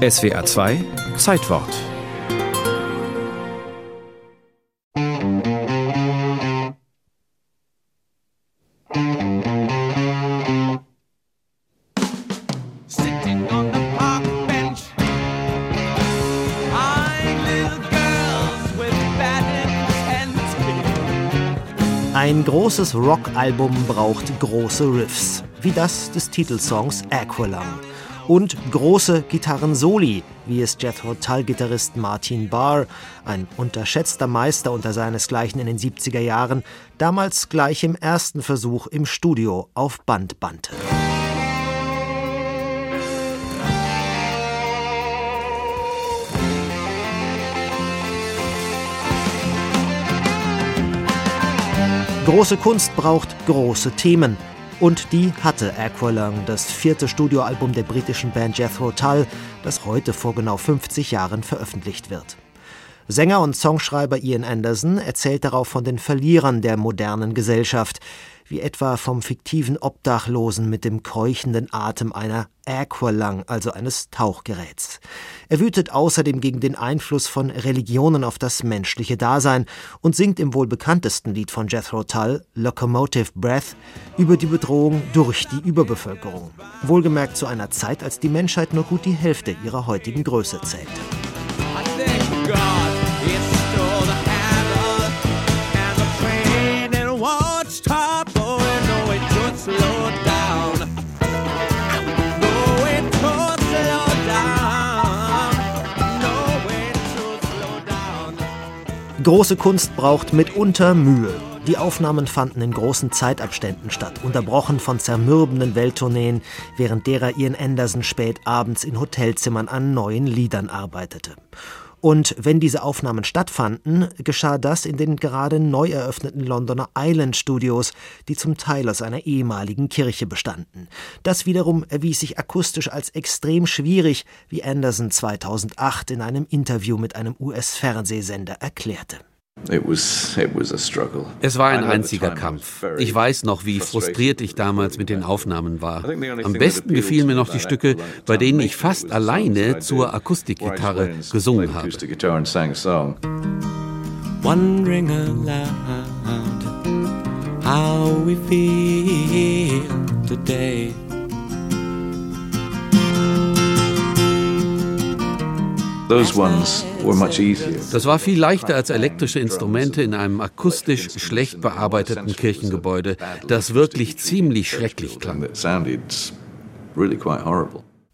SWA 2 Zeitwort Ein großes Rockalbum braucht große Riffs, wie das des Titelsongs Aqualung. Und große Gitarrensoli, wie es Jethro Tull-Gitarrist Martin Barr, ein unterschätzter Meister unter seinesgleichen in den 70er Jahren, damals gleich im ersten Versuch im Studio auf Band bannte. Große Kunst braucht große Themen. Und die hatte Aqualung, das vierte Studioalbum der britischen Band Jethro Tull, das heute vor genau 50 Jahren veröffentlicht wird. Sänger und Songschreiber Ian Anderson erzählt darauf von den Verlierern der modernen Gesellschaft, wie etwa vom fiktiven Obdachlosen mit dem keuchenden Atem einer Aqualung, also eines Tauchgeräts. Er wütet außerdem gegen den Einfluss von Religionen auf das menschliche Dasein und singt im wohl bekanntesten Lied von Jethro Tull, Locomotive Breath, über die Bedrohung durch die Überbevölkerung. Wohlgemerkt zu einer Zeit, als die Menschheit nur gut die Hälfte ihrer heutigen Größe zählte. Große Kunst braucht mitunter Mühe. Die Aufnahmen fanden in großen Zeitabständen statt, unterbrochen von zermürbenden Welttourneen, während derer Ian Anderson spät abends in Hotelzimmern an neuen Liedern arbeitete. Und wenn diese Aufnahmen stattfanden, geschah das in den gerade neu eröffneten Londoner Island Studios, die zum Teil aus einer ehemaligen Kirche bestanden. Das wiederum erwies sich akustisch als extrem schwierig, wie Anderson 2008 in einem Interview mit einem US-Fernsehsender erklärte. Es war ein einziger Kampf. Ich weiß noch, wie frustriert ich damals mit den Aufnahmen war. Am besten gefielen mir noch die Stücke, bei denen ich fast alleine zur Akustikgitarre gesungen habe. Wondering aloud how we feel today. Das war viel leichter als elektrische Instrumente in einem akustisch schlecht bearbeiteten Kirchengebäude, das wirklich ziemlich schrecklich klang.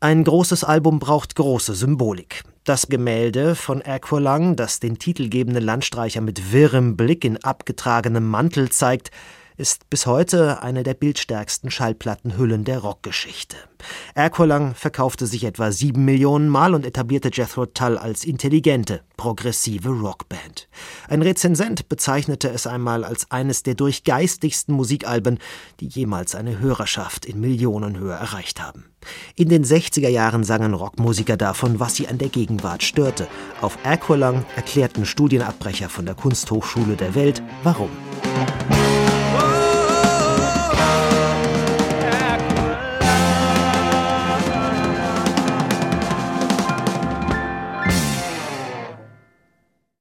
Ein großes Album braucht große Symbolik. Das Gemälde von Aqualung, das den titelgebenden Landstreicher mit wirrem Blick in abgetragenem Mantel zeigt, ist bis heute eine der bildstärksten Schallplattenhüllen der Rockgeschichte. Aqualung verkaufte sich etwa sieben Millionen Mal und etablierte Jethro Tull als intelligente, progressive Rockband. Ein Rezensent bezeichnete es einmal als eines der durchgeistigsten Musikalben, die jemals eine Hörerschaft in Millionenhöhe erreicht haben. In den 60er Jahren sangen Rockmusiker davon, was sie an der Gegenwart störte. Auf Aqualung erklärten Studienabbrecher von der Kunsthochschule der Welt, warum.